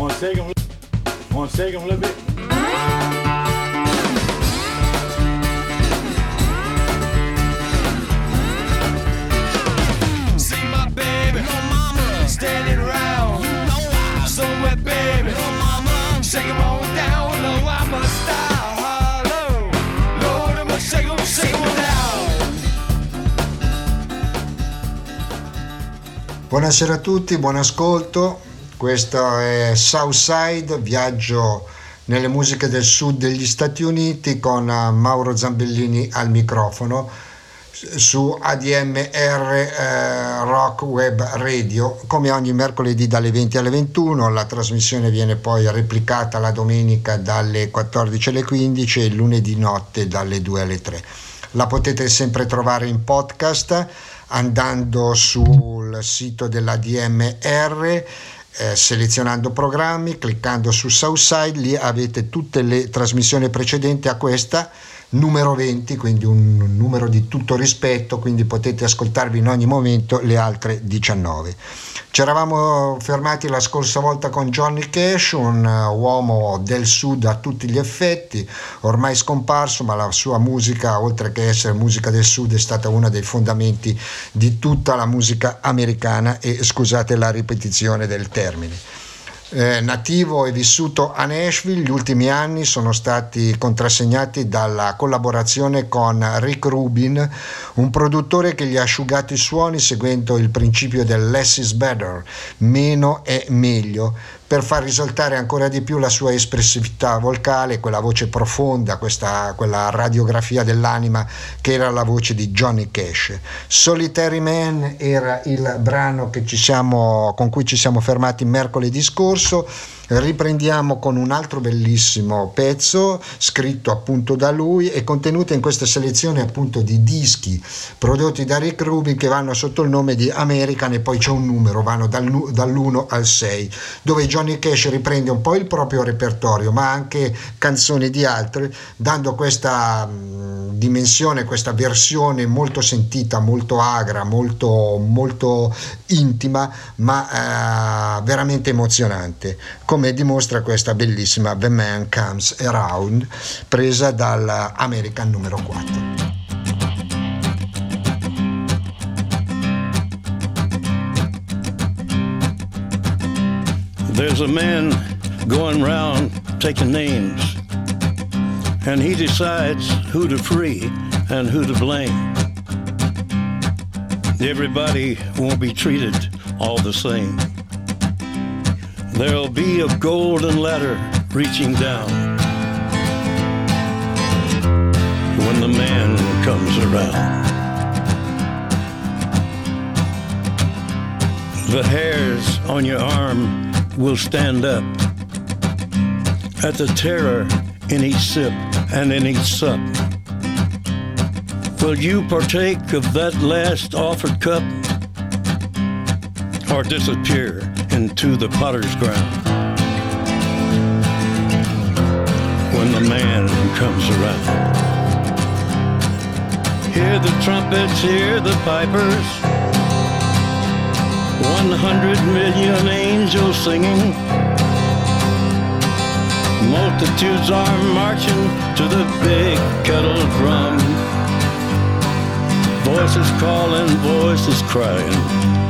Want to take them? Want to take them a little bit? See my baby, no mama, standing around. You know I somewhere, baby, no mama, shake 'em on down. No, I'm a star. Hello, Lord, I'm a shake 'em, shake 'em down. Buonasera a tutti, buon ascolto. Questo è Southside, viaggio nelle musiche del sud degli Stati Uniti con eh, Mauro Zambellini al microfono su ADMR eh, Rock Web Radio. Come ogni mercoledì dalle 20 alle 21, la trasmissione viene poi replicata la domenica dalle 14 alle 15 e lunedì notte dalle 2 alle 3. La potete sempre trovare in podcast andando sul sito della DMR, eh, selezionando programmi, cliccando su Southside, lì avete tutte le trasmissioni precedenti a questa, numero 20, quindi un numero di tutto rispetto, quindi potete ascoltarvi in ogni momento le altre 19. Ci eravamo fermati la scorsa volta con Johnny Cash, un eh, uomo del sud a tutti gli effetti, ormai scomparso, ma la sua musica, oltre che essere musica del sud, è stata uno dei fondamenti di tutta la musica americana e scusate la ripetizione del termine. Eh, nativo e vissuto a Nashville, gli ultimi anni sono stati contrassegnati dalla collaborazione con Rick Rubin, un produttore che gli ha asciugato i suoni seguendo il principio del less is better, meno è meglio, per far risaltare ancora di più la sua espressività vocale, quella voce profonda, questa, quella radiografia dell'anima che era la voce di Johnny Cash. Solitary Man era il brano ci siamo, con cui ci siamo fermati mercoledì scorso. Riprendiamo con un altro bellissimo pezzo scritto appunto da lui e contenuto in questa selezione appunto di dischi prodotti da Rick Rubin che vanno sotto il nome di American e poi c'è un numero, vanno dal- dall'1 al 6, dove Johnny Cash riprende un po' il proprio repertorio ma anche canzoni di altri, dando questa mh, dimensione, questa versione molto sentita, molto agra, molto, molto intima, ma eh, veramente emozionante, come dimostra questa bellissima The Man Comes Around, presa dal American numero 4. There's a man going round taking names, and he decides who to free and who to blame. Everybody won't be treated all the same. There'll be a golden ladder reaching down when the man comes around. The hairs on your arm will stand up at the terror in each sip and in each sup. Will you partake of that last offered cup or disappear into the potter's ground when the man comes around? Hear the trumpets, hear the pipers. One hundred million angels singing. Multitudes are marching to the big kettle drum. Voices calling, voices crying.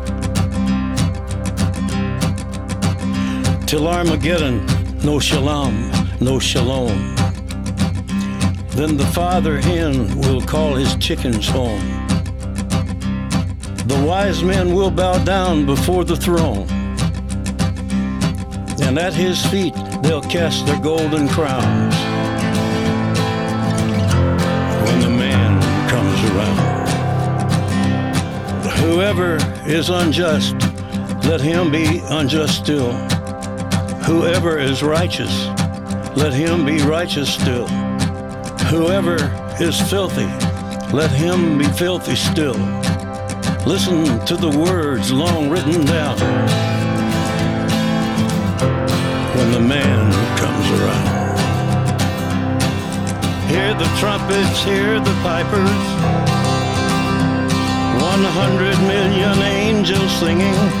Till Armageddon, no shalom, no shalom. Then the father hen will call his chickens home. The wise men will bow down before the throne. And at his feet they'll cast their golden crowns. When the man comes around. Whoever is unjust, let him be unjust still. Whoever is righteous, let him be righteous still. Whoever is filthy, let him be filthy still. Listen to the words long written down when the man comes around. Hear the trumpets, hear the pipers. One hundred million angels singing.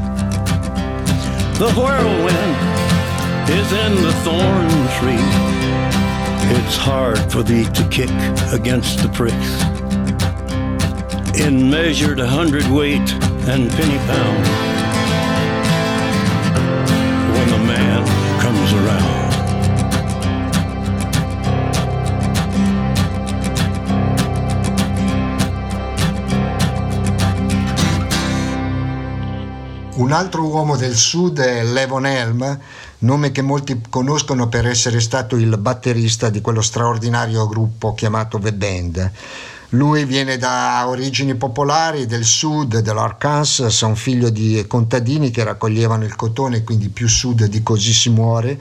The whirlwind is in the thorn tree. It's hard for thee to kick against the pricks. In measured hundredweight and penny pound. When the man comes around. Un altro uomo del sud è Levon Helm, nome che molti conoscono per essere stato il batterista di quello straordinario gruppo chiamato The Band. Lui viene da origini popolari del sud dell'Arkansas, un figlio di contadini che raccoglievano il cotone, quindi più sud di così si muore.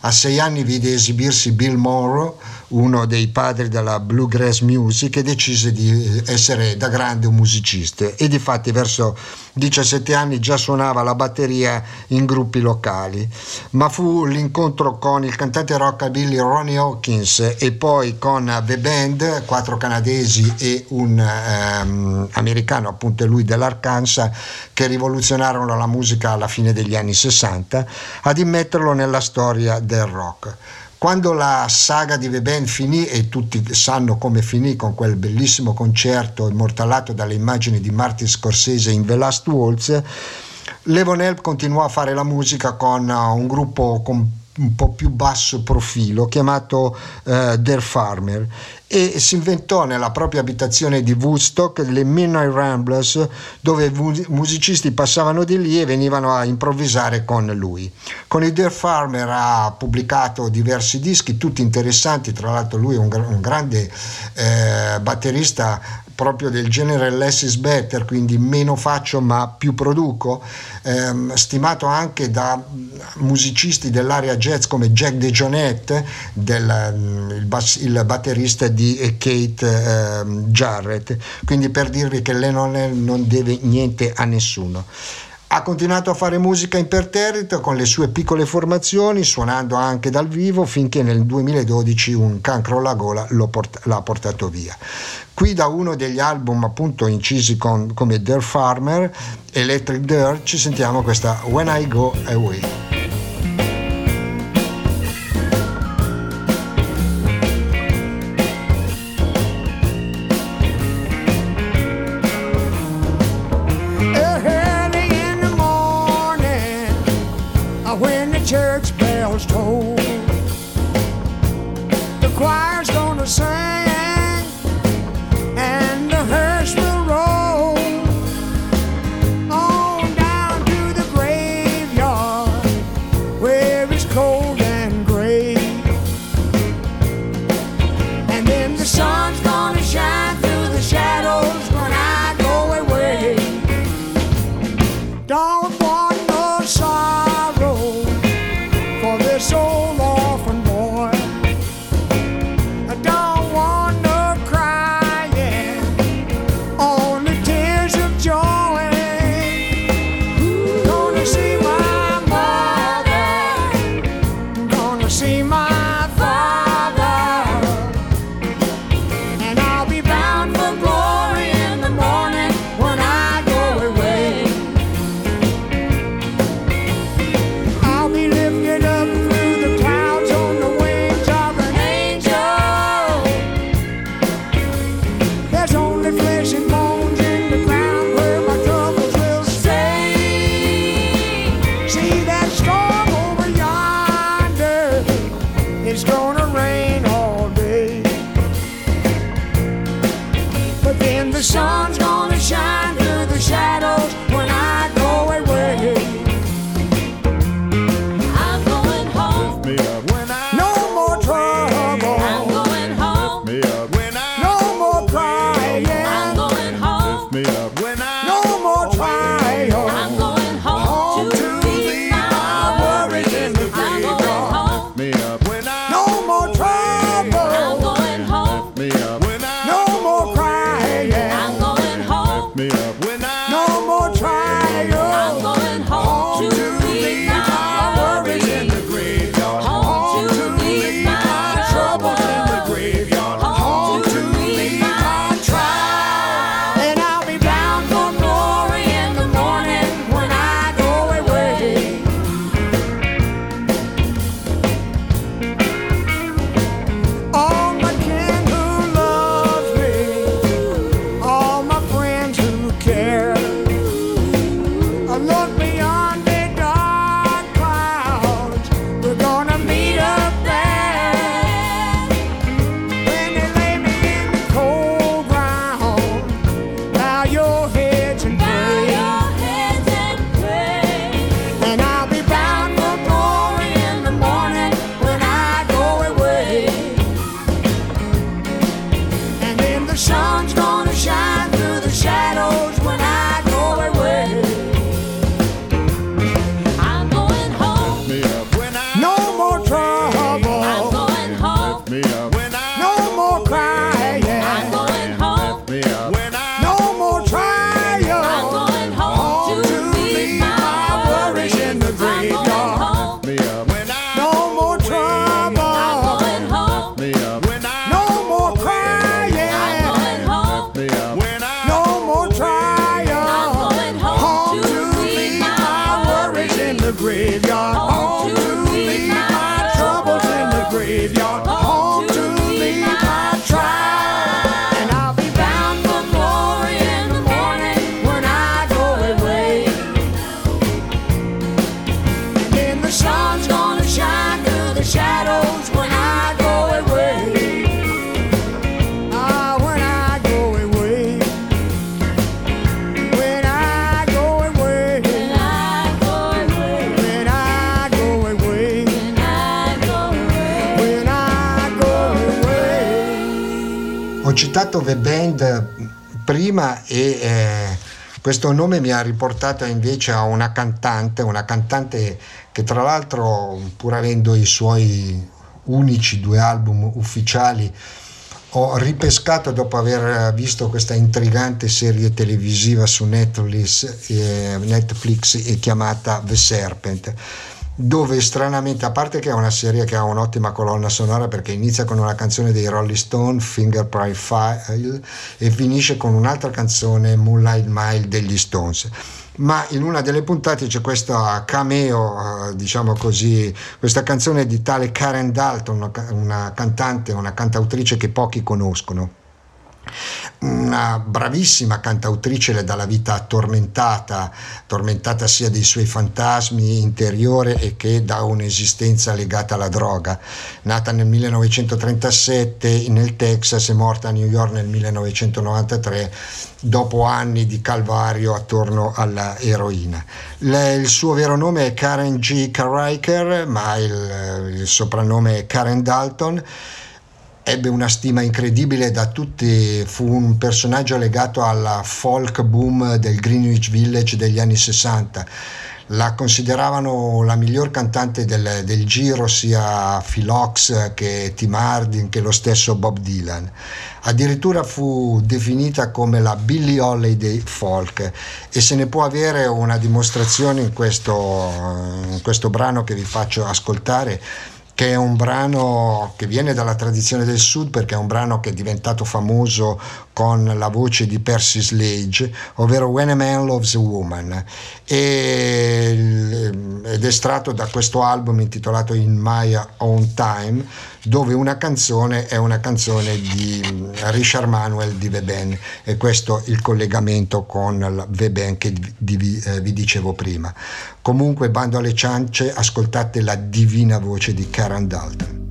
A sei anni vide esibirsi Bill Monroe, uno dei padri della bluegrass music, e decise di essere da grande un musicista. E difatti verso 17 anni già suonava la batteria in gruppi locali. Ma fu l'incontro con il cantante rockabilly Ronnie Hawkins e poi con The Band, quattro canadesi e un ehm, americano, appunto lui dell'Arkansas, che rivoluzionarono la musica alla fine degli anni 60, ad immetterlo nella storia del rock. Quando la saga di Band finì, e tutti sanno come finì con quel bellissimo concerto immortalato dalle immagini di Martin Scorsese in The Last Waltz, Levon Helm continuò a fare la musica con un gruppo con un po' più basso profilo chiamato uh, Der Farmer e si inventò nella propria abitazione di Woodstock le Midnight Ramblers dove musicisti passavano di lì e venivano a improvvisare con lui. Con i Der Farmer ha pubblicato diversi dischi, tutti interessanti, tra l'altro lui è un, un grande eh, batterista proprio del genere less is better, quindi meno faccio ma più produco, ehm, stimato anche da musicisti dell'area jazz come Jack DeJohnette, del, mm, il, bas, il, batterista di Kate ehm, Jarrett, quindi per dirvi che lei non deve niente a nessuno. Ha continuato a fare musica imperterrita con le sue piccole formazioni, suonando anche dal vivo, finché nel 2012 un cancro alla gola port- l'ha portato via. Qui da uno degli album appunto incisi con, come Dirt Farmer, Electric Dirt, ci sentiamo questa When I Go Away. Citato The Band prima e eh, questo nome mi ha riportato invece a una cantante, una cantante che tra l'altro pur avendo i suoi unici due album ufficiali ho ripescato dopo aver visto questa intrigante serie televisiva su Netflix, eh, Netflix chiamata The Serpent dove stranamente, a parte che è una serie che ha un'ottima colonna sonora perché inizia con una canzone dei Rolling Stone, Finger File, e finisce con un'altra canzone, Moonlight Mile degli Stones. Ma in una delle puntate c'è questo cameo, eh, diciamo così, questa canzone di tale Karen Dalton, una cantante, una cantautrice che pochi conoscono una bravissima cantautrice dalla vita tormentata, tormentata sia dei suoi fantasmi interiori e che da un'esistenza legata alla droga. Nata nel 1937 nel Texas e morta a New York nel 1993 dopo anni di calvario attorno alla eroina. Le, il suo vero nome è Karen G. Carriker, ma il, il soprannome è Karen Dalton ebbe una stima incredibile da tutti, fu un personaggio legato alla folk boom del Greenwich Village degli anni 60. La consideravano la miglior cantante del, del giro, sia Phil Ox che Tim Hardin che lo stesso Bob Dylan. Addirittura fu definita come la Billie Holiday folk e se ne può avere una dimostrazione in questo, in questo brano che vi faccio ascoltare che è un brano che viene dalla tradizione del sud perché è un brano che è diventato famoso con la voce di Percy Slade, ovvero When a Man Loves a Woman, ed estratto da questo album intitolato In My Own Time, dove una canzone è una canzone di Richard Manuel di Veben e questo il collegamento con Veben che eh, vi dicevo prima. Comunque, bando alle ciance, ascoltate la divina voce di Karen Dalton.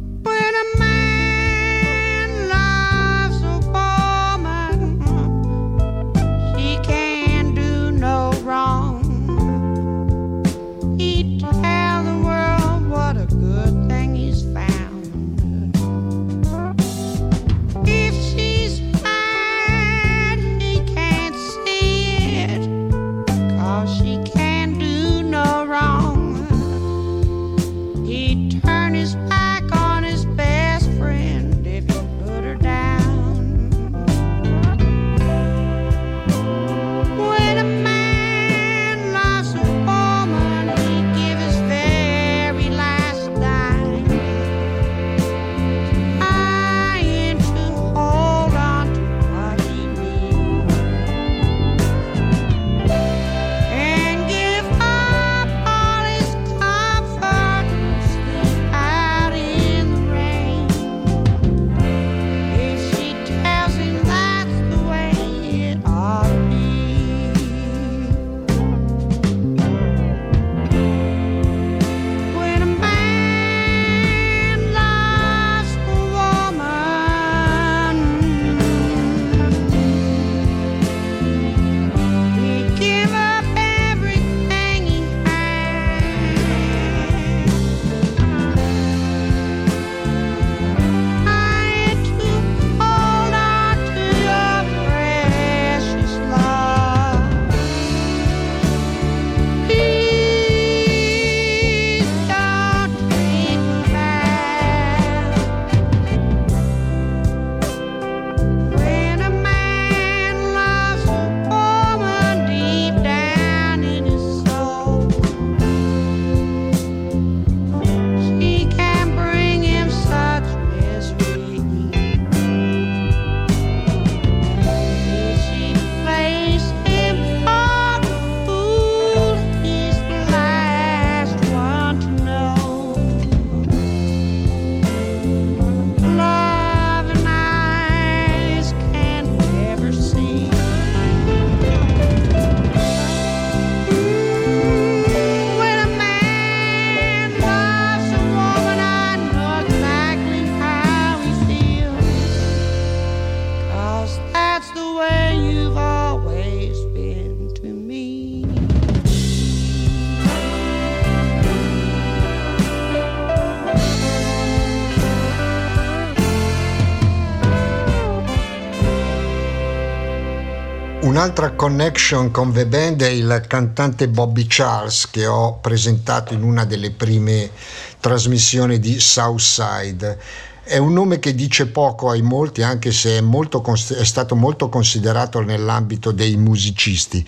Un'altra connection con The Band è il cantante Bobby Charles che ho presentato in una delle prime trasmissioni di Southside. È un nome che dice poco ai molti, anche se è, molto, è stato molto considerato nell'ambito dei musicisti.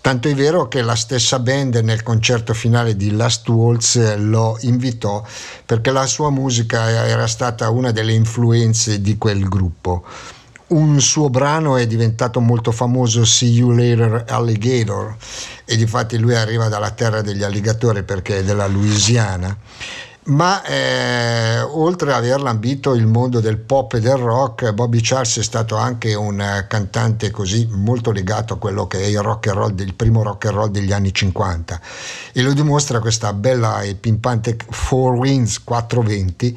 Tanto è vero che la stessa band nel concerto finale di Last Waltz lo invitò perché la sua musica era stata una delle influenze di quel gruppo un suo brano è diventato molto famoso See You Later Alligator. E difatti lui arriva dalla terra degli alligatori perché è della Louisiana. Ma eh, oltre ad aver lambito il mondo del pop e del rock, Bobby Charles è stato anche un uh, cantante così molto legato a quello che è il rock and roll, il primo rock and roll degli anni 50 e lo dimostra questa bella e pimpante Four Winds 420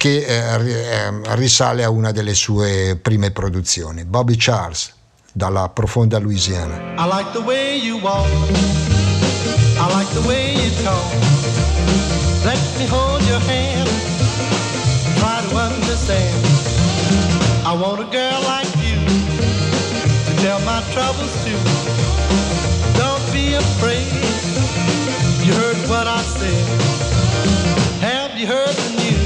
che eh, risale a una delle sue prime produzioni. Bobby Charles, dalla profonda Louisiana. I like the way you walk, I like the way you talk. Let me hold your hand, try to understand. I want a girl like you to tell my troubles to. Don't be afraid, you heard what I said. Have you heard the you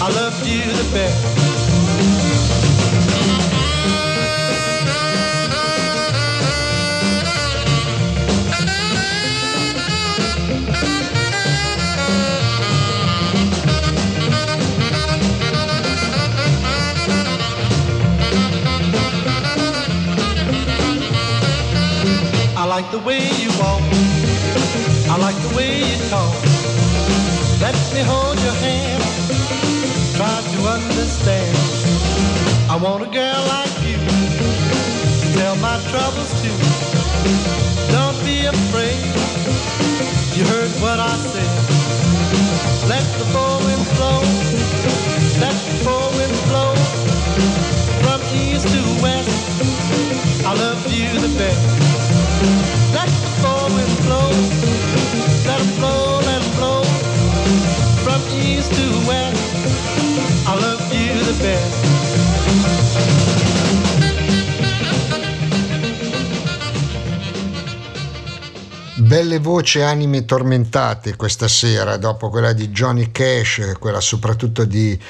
I love you the best. Like the way you walk. I like the way you talk. Let me hold your hand. Try to understand. I want a girl like you. Tell my troubles to. Don't be afraid. You heard what I said. Let the four winds blow. Let the four winds blow. From east to west. I love you the best. Belle voci anime tormentate questa sera, dopo quella di Johnny Cash, quella soprattutto di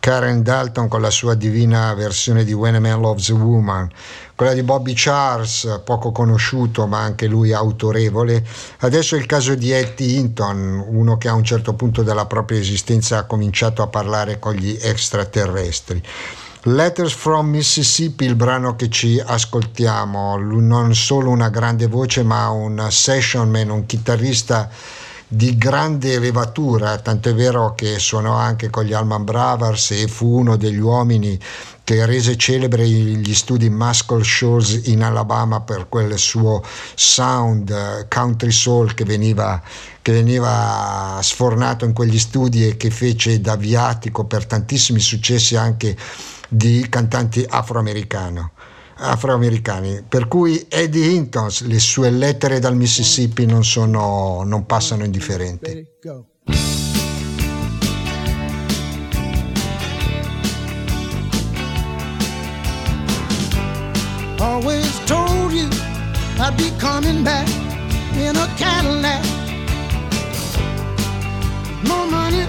Karen Dalton con la sua divina versione di When a Man Loves a Woman, quella di Bobby Charles, poco conosciuto ma anche lui autorevole. Adesso è il caso di Eddie Hinton, uno che a un certo punto della propria esistenza ha cominciato a parlare con gli extraterrestri. Letters from Mississippi, il brano che ci ascoltiamo, non solo una grande voce ma un session man, un chitarrista di grande levatura, tanto è vero che suonò anche con gli Alman Brothers e fu uno degli uomini che rese celebre gli studi Muscle Shoals in Alabama per quel suo sound eh, country soul che veniva, che veniva sfornato in quegli studi e che fece da viatico per tantissimi successi anche di cantanti afroamericani afroamericani. Per cui Eddie Hinton, le sue lettere dal Mississippi non, sono, non passano indifferenti. Always told you I'd be coming back in a Cadillac. More money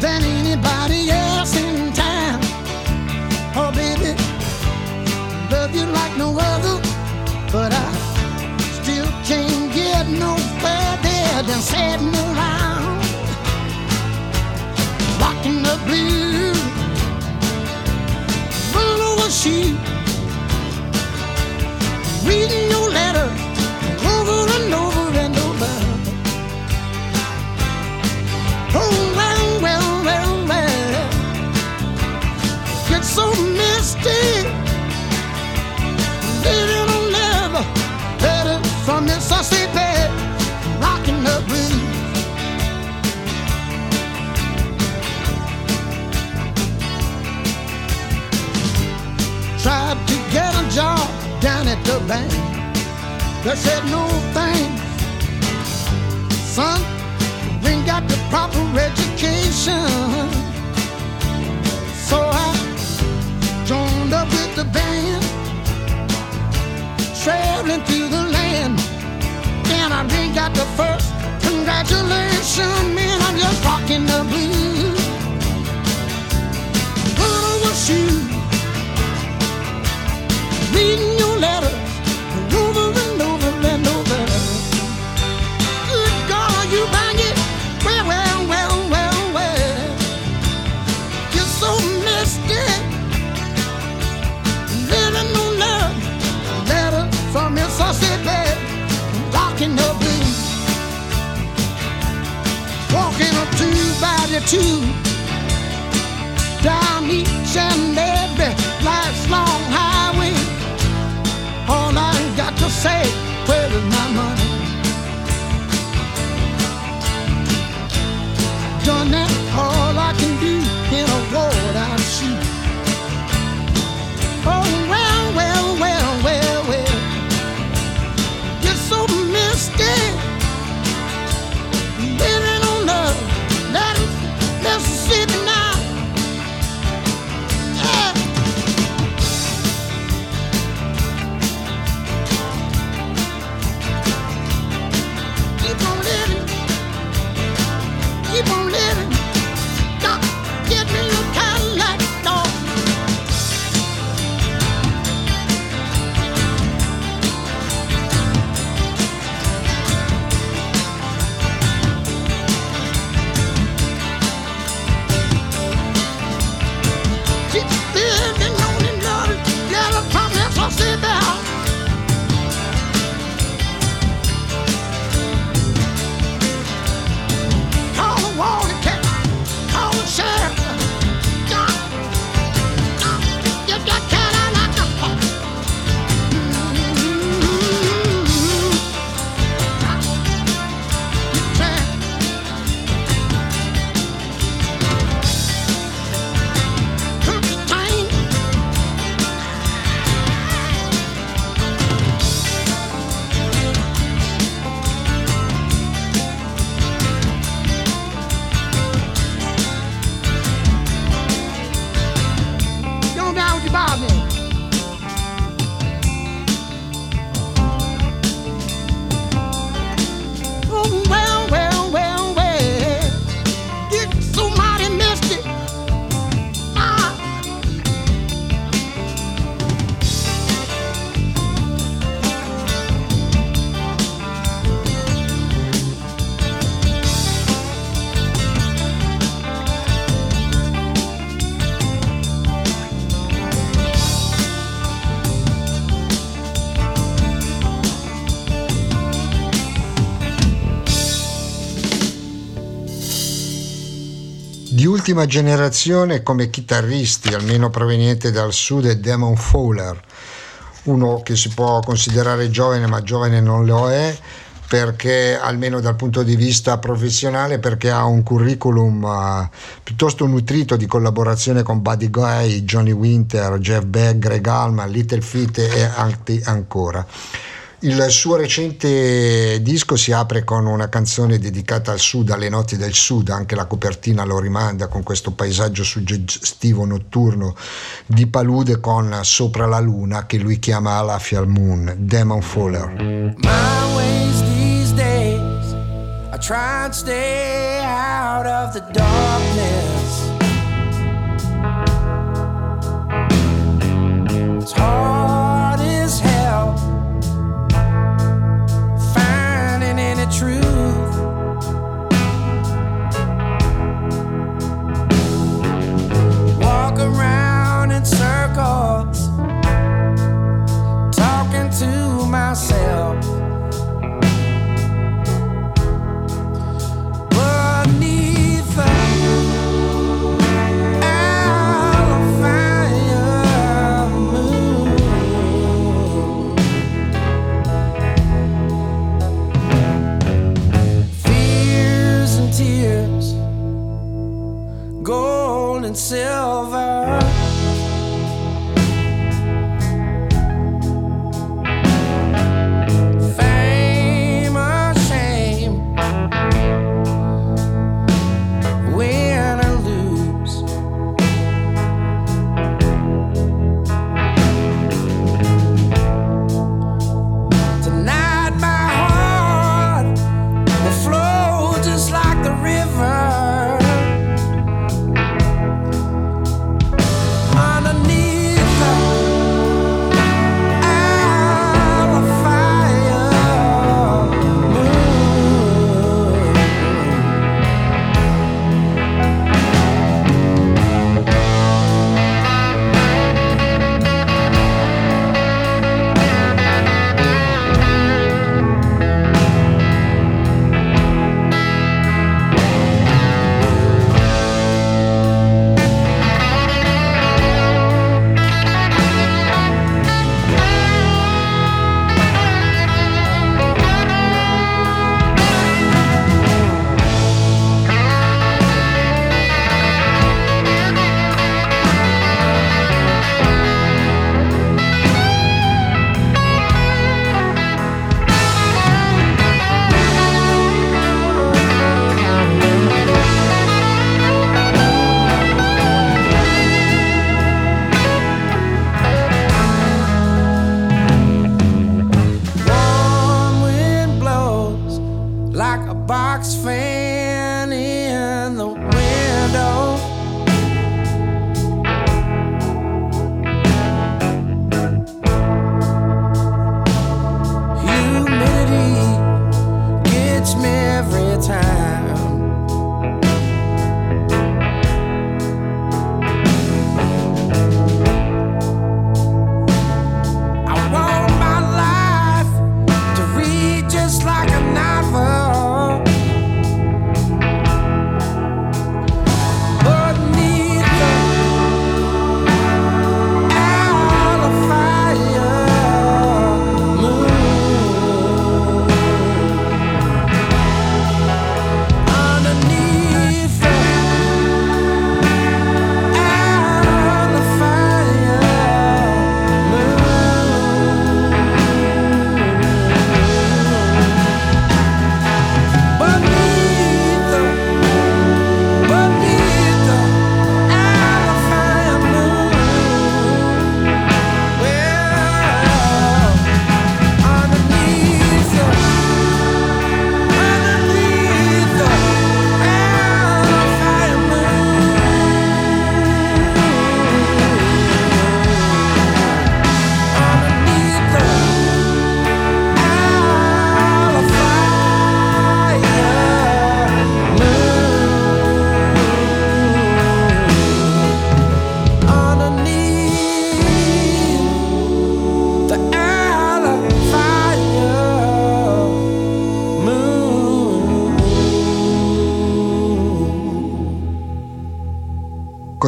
than anybody else in town. Oh, baby. Love you like no other, but I still can't get no further than sitting around, rocking the blues, roll over sheet, reading your letters so sleepy, rocking the blues. Tried to get a job down at the bank. They said no thanks, son. We ain't got the proper education, so I joined up with the band, traveling through the land. And I ain't got the first congratulations, man. I'm just rocking the blues. Put on a shoe, reading the two. Down each and every life's long highway. All I got to say, where is my money? Ultima generazione come chitarristi, almeno proveniente dal sud, è Damon Fowler, uno che si può considerare giovane, ma giovane non lo è, perché almeno dal punto di vista professionale, perché ha un curriculum eh, piuttosto nutrito di collaborazione con Buddy Guy, Johnny Winter, Jeff Beck, Greg Allman, Little Feat e altri ancora. Il suo recente disco si apre con una canzone dedicata al sud, alle notti del sud, anche la copertina lo rimanda con questo paesaggio suggestivo notturno di palude con Sopra la luna che lui chiama Alafial Moon, Demon Fowler. My ways these days, I try and stay out of the darkness. It's hard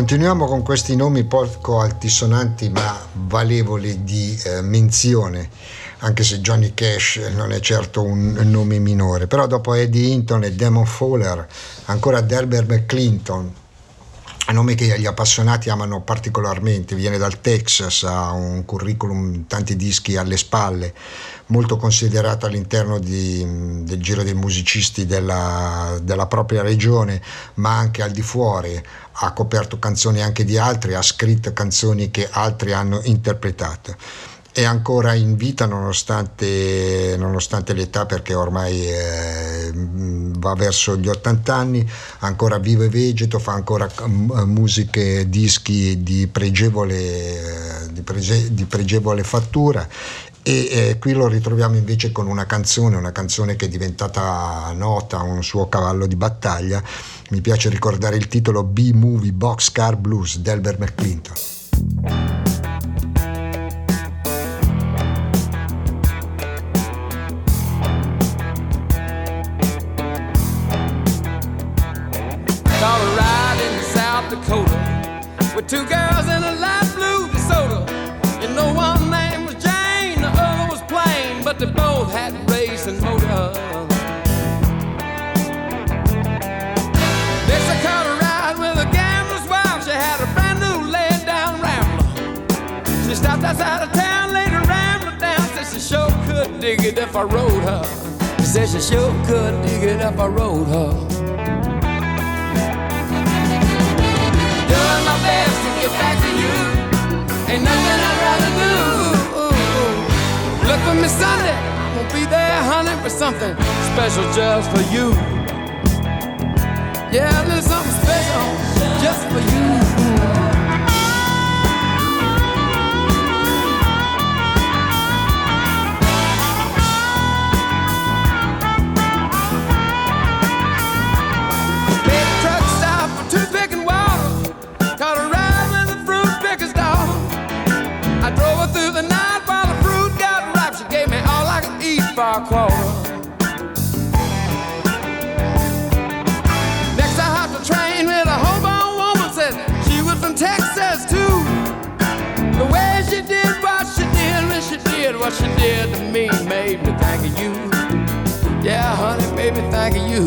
Continuiamo con questi nomi poco altisonanti ma valevoli di eh, menzione, anche se Johnny Cash non è certo un nome minore, però dopo Eddie Hinton e Damon Fowler, ancora Delbert Clinton, nome che gli appassionati amano particolarmente, viene dal Texas, ha un curriculum, tanti dischi alle spalle, molto considerato all'interno di, del giro dei musicisti della, della, propria regione, ma anche al di fuori, ha coperto canzoni anche di altri, ha scritto canzoni che altri hanno interpretato. È ancora in vita nonostante, nonostante l'età perché ormai eh, va verso gli 80 anni, ancora vivo e vegeto, fa ancora musiche, dischi di pregevole, di prege, di pregevole fattura e eh, qui lo ritroviamo invece con una canzone, una canzone che è diventata nota, un suo cavallo di battaglia. Mi piace ricordare il titolo B-Movie Boxcar Blues di Albert McClinton. It if I rode her. She said she sure could dig it if I rode her. get back to you. Ain't nothing I'd rather do. Look for me Sunday. Gonna be there, honey, for something special just for you. Yeah, a little something special just for you. What she did to me made me think of you. Yeah, honey, made me think of you.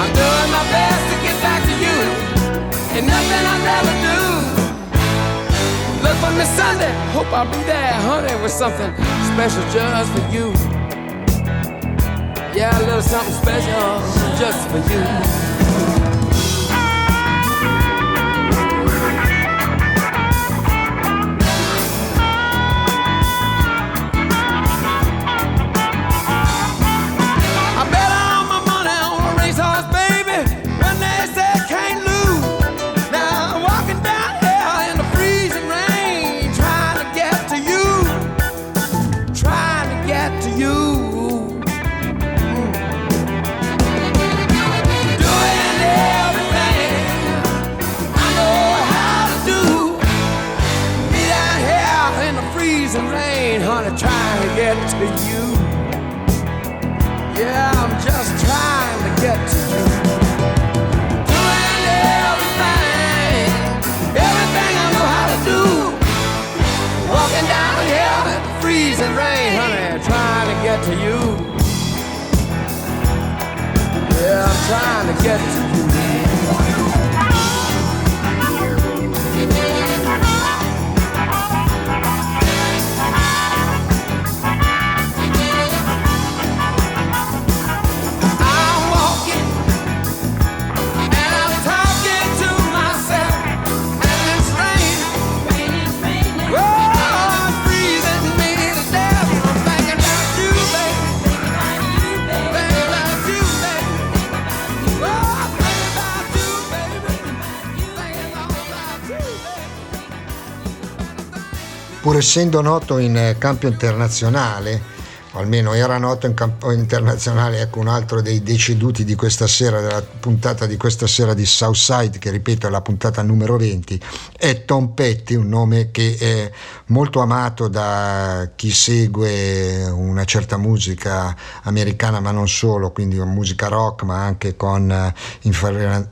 I'm doing my best to get back to you. and nothing I'd rather do. Look for me Sunday. Hope I'll be there, honey, with something special just for you. Yeah, a little something special just for you. Essendo noto in campo internazionale, almeno era noto in campo internazionale, ecco un altro dei deceduti di questa sera, della puntata di questa sera di Southside, che ripeto è la puntata numero 20, è Tom Petty, un nome che è molto amato da chi segue una certa musica americana, ma non solo, quindi musica rock, ma anche con eh,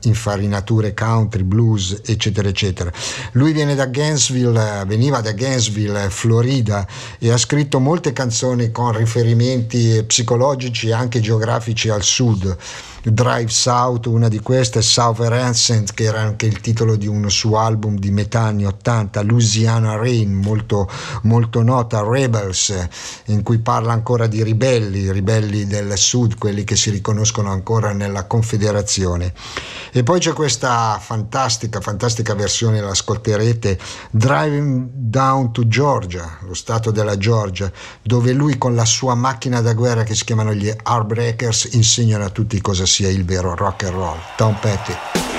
infarinature country, blues, eccetera, eccetera. Lui viene da Gainesville, veniva da Gainesville, Florida, e ha scritto molte canzoni con riferimenti psicologici e anche geografici al sud. Drive South, una di queste, Southern Ancient, che era anche il titolo di un suo album di metà anni 80, Louisiana Rain, molto, molto nota, Rebels, in cui parla ancora di ribelli, ribelli del sud, quelli che si riconoscono ancora nella Confederazione. E poi c'è questa fantastica, fantastica versione, l'ascolterete, Driving Down to Georgia, lo stato della Georgia, dove lui con la sua macchina da guerra che si chiamano gli Heartbreakers insegnano a tutti cosa sia il vero rock and roll. Tom Petty.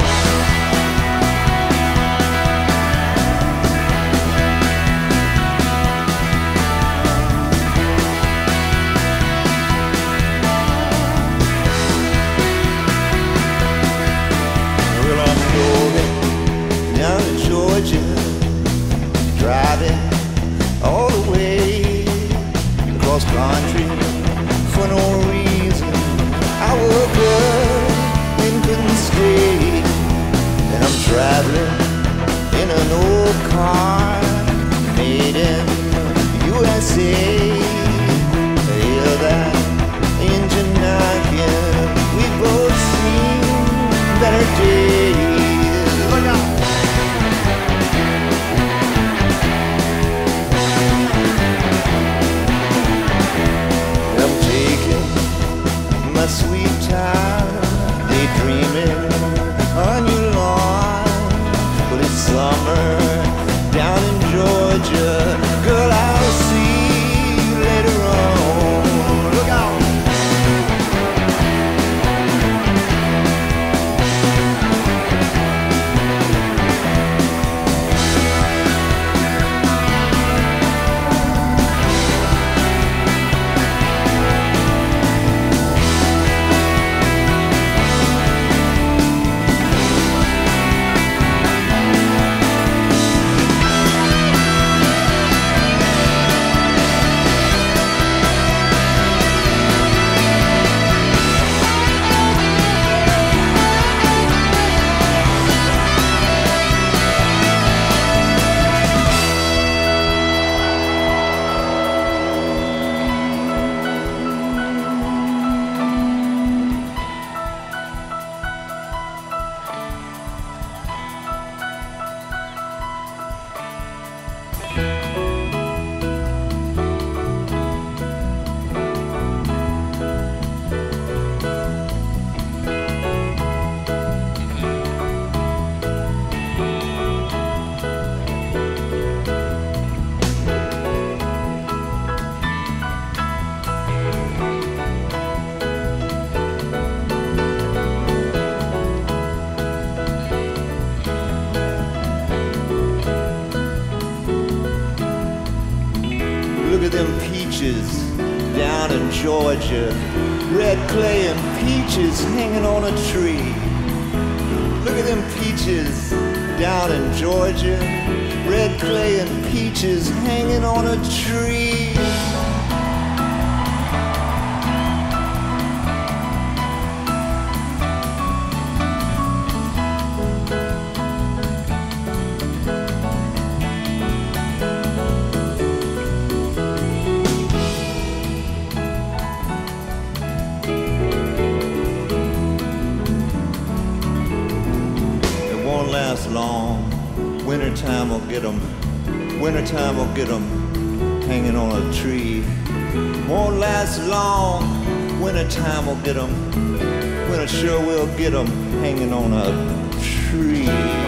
Won't last long. Wintertime will get 'em. Wintertime will get 'em hanging on a tree. Won't last long. Wintertime will get get 'em. Winter sure will get 'em hanging on a tree.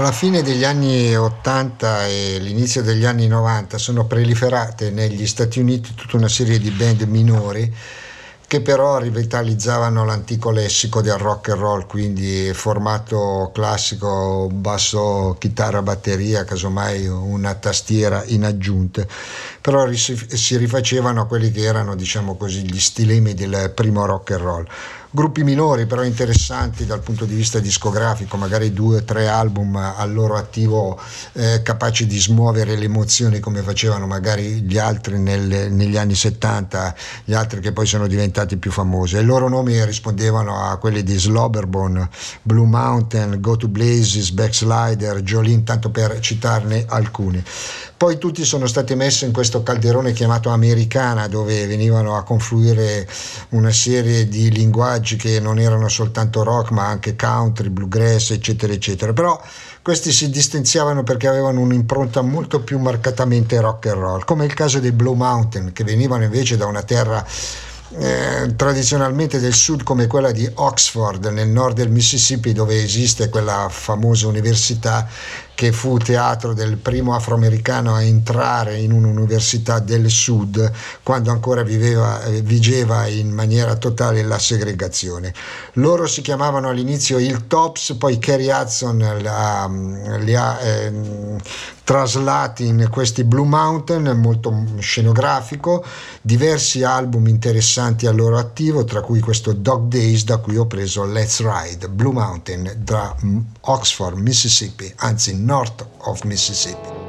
Tra la fine degli anni 80 e l'inizio degli anni 90 sono proliferate negli Stati Uniti tutta una serie di band minori che però rivitalizzavano l'antico lessico del rock and roll, quindi formato classico, basso, chitarra, batteria, casomai una tastiera in aggiunte, però si rifacevano a quelli che erano, diciamo così, gli stilemi del primo rock and roll gruppi minori però interessanti dal punto di vista discografico, magari due o tre album al loro attivo eh, capaci di smuovere le emozioni come facevano magari gli altri nel, negli anni 70, gli altri che poi sono diventati più famosi. I loro nomi rispondevano a quelli di Slobberbone, Blue Mountain, Go to Blazes, Backslider, Jolene, tanto per citarne alcuni. Poi tutti sono stati messi in questo calderone chiamato Americana, dove venivano a confluire una serie di linguaggi che non erano soltanto rock, ma anche country, bluegrass, eccetera, eccetera. Però questi si distanziavano perché avevano un'impronta molto più marcatamente rock and roll, come il caso dei Blue Mountain, che venivano invece da una terra eh, tradizionalmente del sud come quella di Oxford nel nord del Mississippi dove esiste quella famosa università che fu teatro del primo afroamericano a entrare in un'università del sud quando ancora viveva, eh, vigeva in maniera totale la segregazione. Loro si chiamavano all'inizio il Tops, poi Kerry Hudson la, li ha eh, traslati in questi Blue Mountain, molto scenografico, diversi album interessanti al loro attivo, tra cui questo Dog Days da cui ho preso Let's Ride, Blue Mountain da Oxford, Mississippi, anzi north of Mississippi.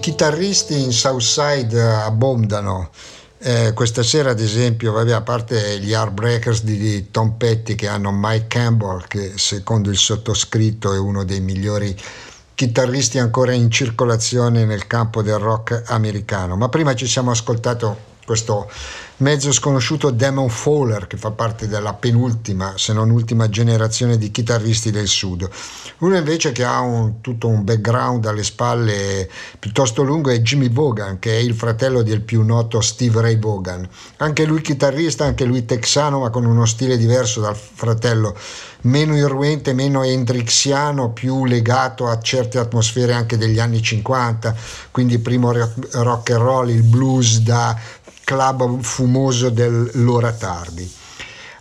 Chitarristi in Southside abbondano. Eh, questa sera, ad esempio, vabbè, a parte gli Heartbreakers di, di Tom Petty che hanno Mike Campbell, che secondo il sottoscritto è uno dei migliori chitarristi ancora in circolazione nel campo del rock americano. Ma prima ci siamo ascoltato questo mezzo sconosciuto Damon Fowler che fa parte della penultima se non ultima generazione di chitarristi del sud. Uno invece che ha un, tutto un background alle spalle piuttosto lungo è Jimmy Vaughan che è il fratello del più noto Steve Ray Vaughan. Anche lui chitarrista anche lui texano ma con uno stile diverso dal fratello. Meno irruente, meno hendrixiano, più legato a certe atmosfere anche degli anni 50, quindi primo rock and roll, il blues da club fumoso dell'ora tardi.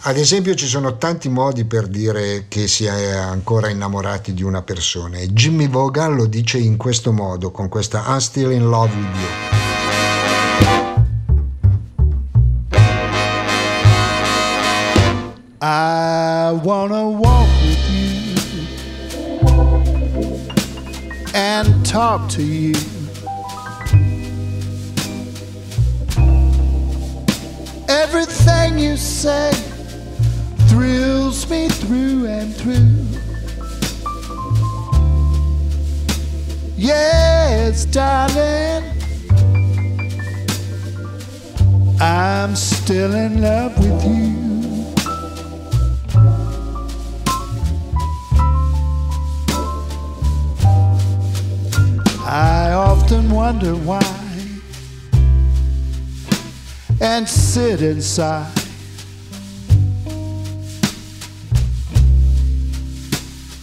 Ad esempio ci sono tanti modi per dire che si è ancora innamorati di una persona e Jimmy Vaughan lo dice in questo modo, con questa I'm still in love with you. I wanna walk with you and talk to you. Everything you say thrills me through and through. Yes, darling, I'm still in love with you. I often wonder why and sit inside.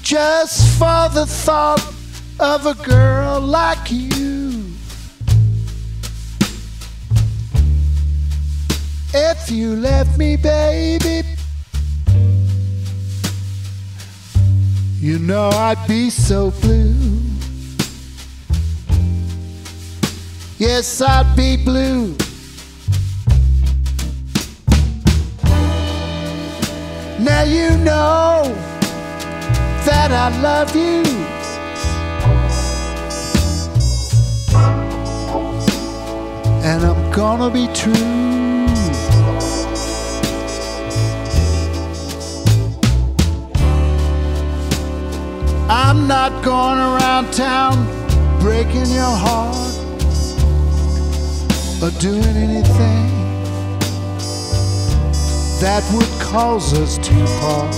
Just for the thought of a girl like you. If you left me, baby, you know I'd be so blue. Yes, I'd be blue. Now you know that I love you. And I'm gonna be true. I'm not going around town breaking your heart or doing anything that would cause us to part.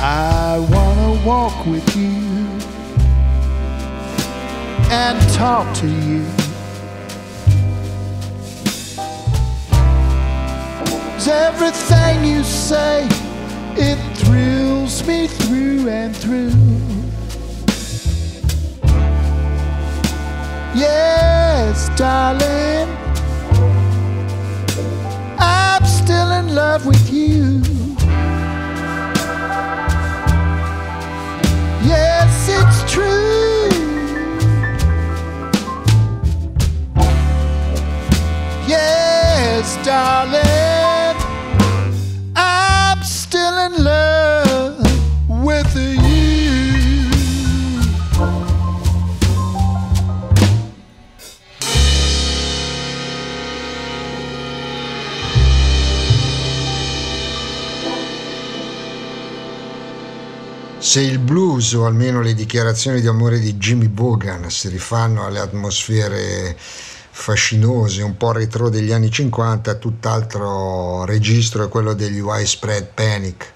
I wanna walk with you and talk to you. everything you say, it thrills me through and through. Yes, darling. love with you. Yes, it's true. Yes, darling. Se il blues o almeno le dichiarazioni di amore di Jimmy Bogan si rifanno alle atmosfere fascinose, un po' retro degli anni 50, tutt'altro registro è quello degli Widespread Panic,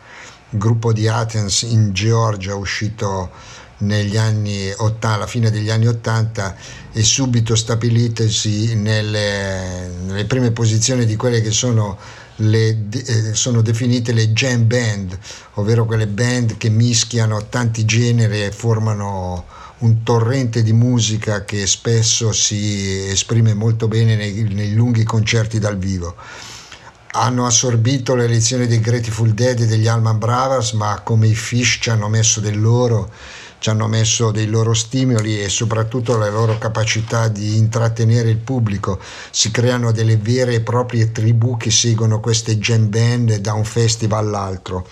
gruppo di Athens in Georgia uscito negli anni 80, alla fine degli anni 80 e subito stabilitesi nelle, nelle prime posizioni di quelle che sono le, eh, sono definite le jam band, ovvero quelle band che mischiano tanti generi e formano un torrente di musica che spesso si esprime molto bene nei, nei lunghi concerti dal vivo. Hanno assorbito le lezioni dei Grateful Dead e degli Alman Brothers, ma come i Fish ci hanno messo del loro ci hanno messo dei loro stimoli e soprattutto la loro capacità di intrattenere il pubblico. Si creano delle vere e proprie tribù che seguono queste jam band da un festival all'altro.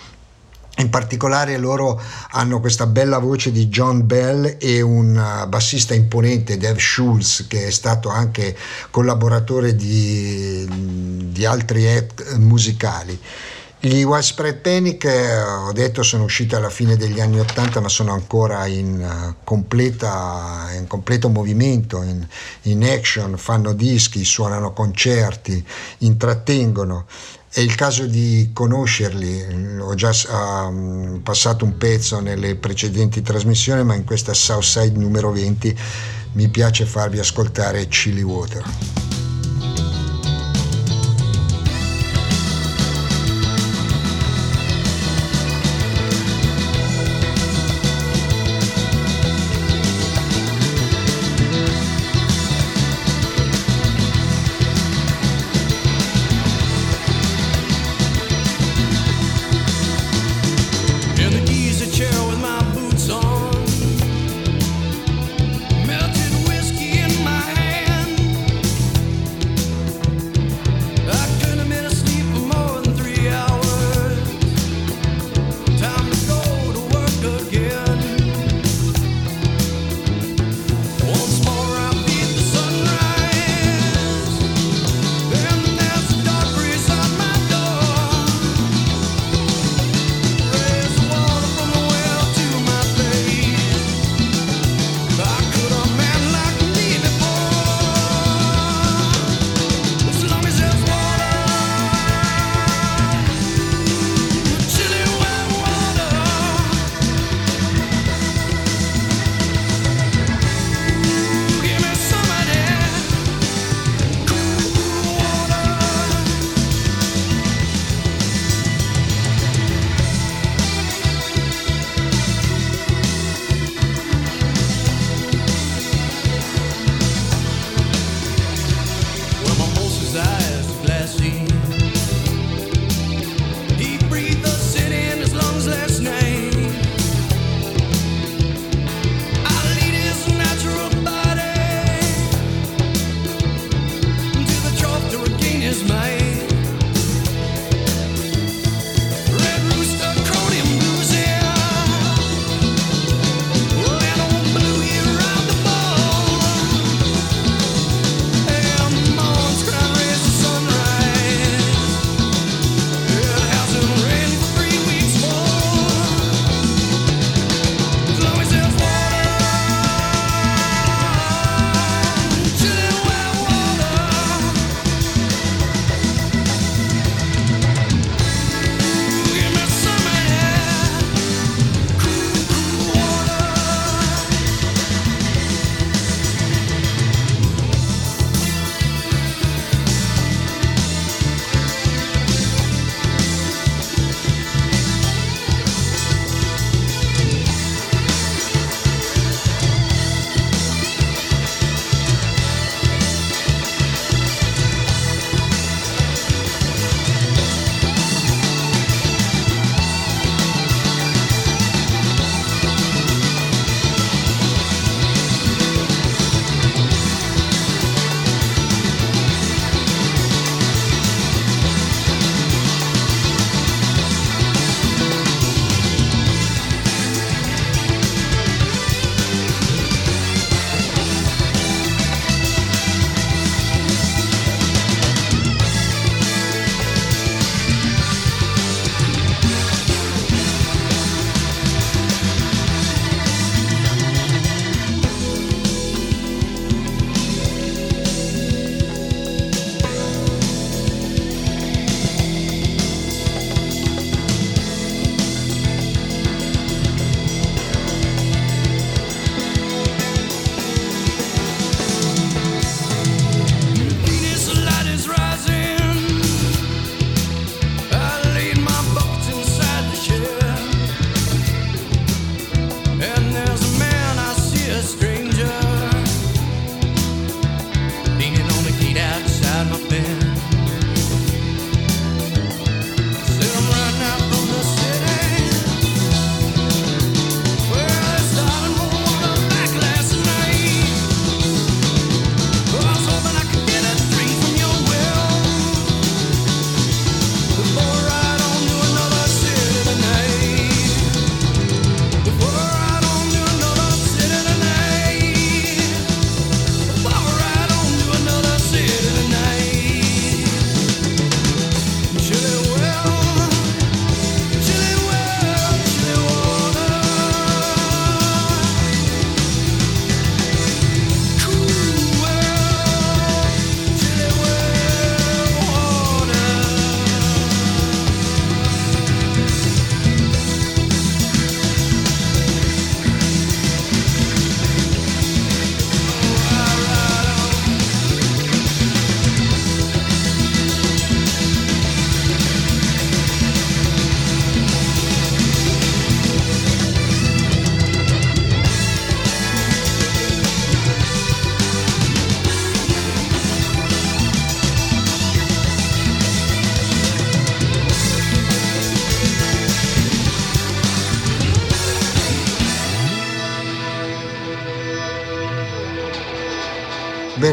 In particolare loro hanno questa bella voce di John Bell e un uh, bassista imponente, Dave Schulz, che è stato anche collaboratore di, di altri act musicali. Gli Widespread Panic, eh, ho detto, sono usciti alla fine degli anni Ottanta, ma sono ancora in, uh, completa, in completo movimento, in, in, action, fanno dischi, suonano concerti, intrattengono. È il caso di conoscerli, ho già uh, passato un pezzo nelle precedenti trasmissioni, ma in questa Southside numero 20 mi piace farvi ascoltare Chili Water.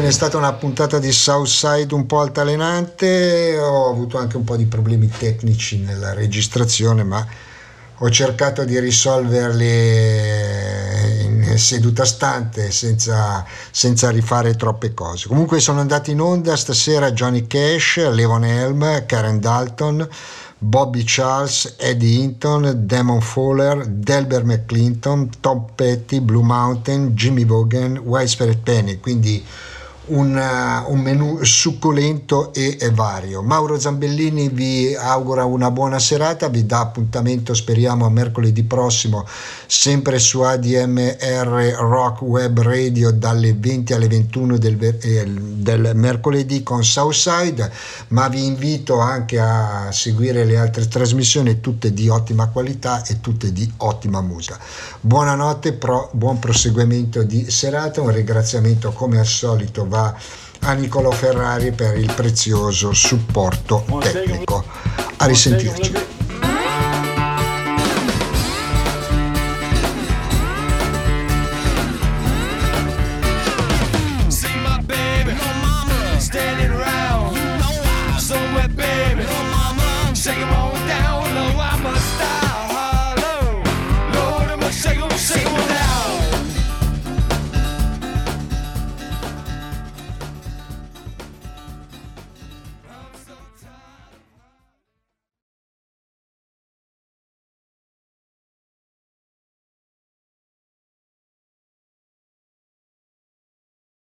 Bene, è stata una puntata di Southside un po' altalenante, ho avuto anche un po' di problemi tecnici nella registrazione, ma ho cercato di risolverli in seduta stante senza, senza rifare troppe cose. Comunque sono andati in onda stasera Johnny Cash, Levon Helm, Karen Dalton, Bobby Charles, Eddie Hinton, Damon Fowler, Delbert McClinton, Tom Petty, Blue Mountain, Jimmy Vaughan, Widespread Penny, quindi un, uh, un menù succulento e, e, vario. Mauro Zambellini vi augura una buona serata, vi dà appuntamento speriamo a mercoledì prossimo sempre su ADMR Rock Web Radio dalle 20 alle 21 del, eh, del mercoledì con Southside, ma vi invito anche a seguire le altre trasmissioni tutte di ottima qualità e tutte di ottima musica. Buonanotte, pro, buon proseguimento di serata, un ringraziamento come al solito va a Niccolò Ferrari per il prezioso supporto tecnico. A risentirci.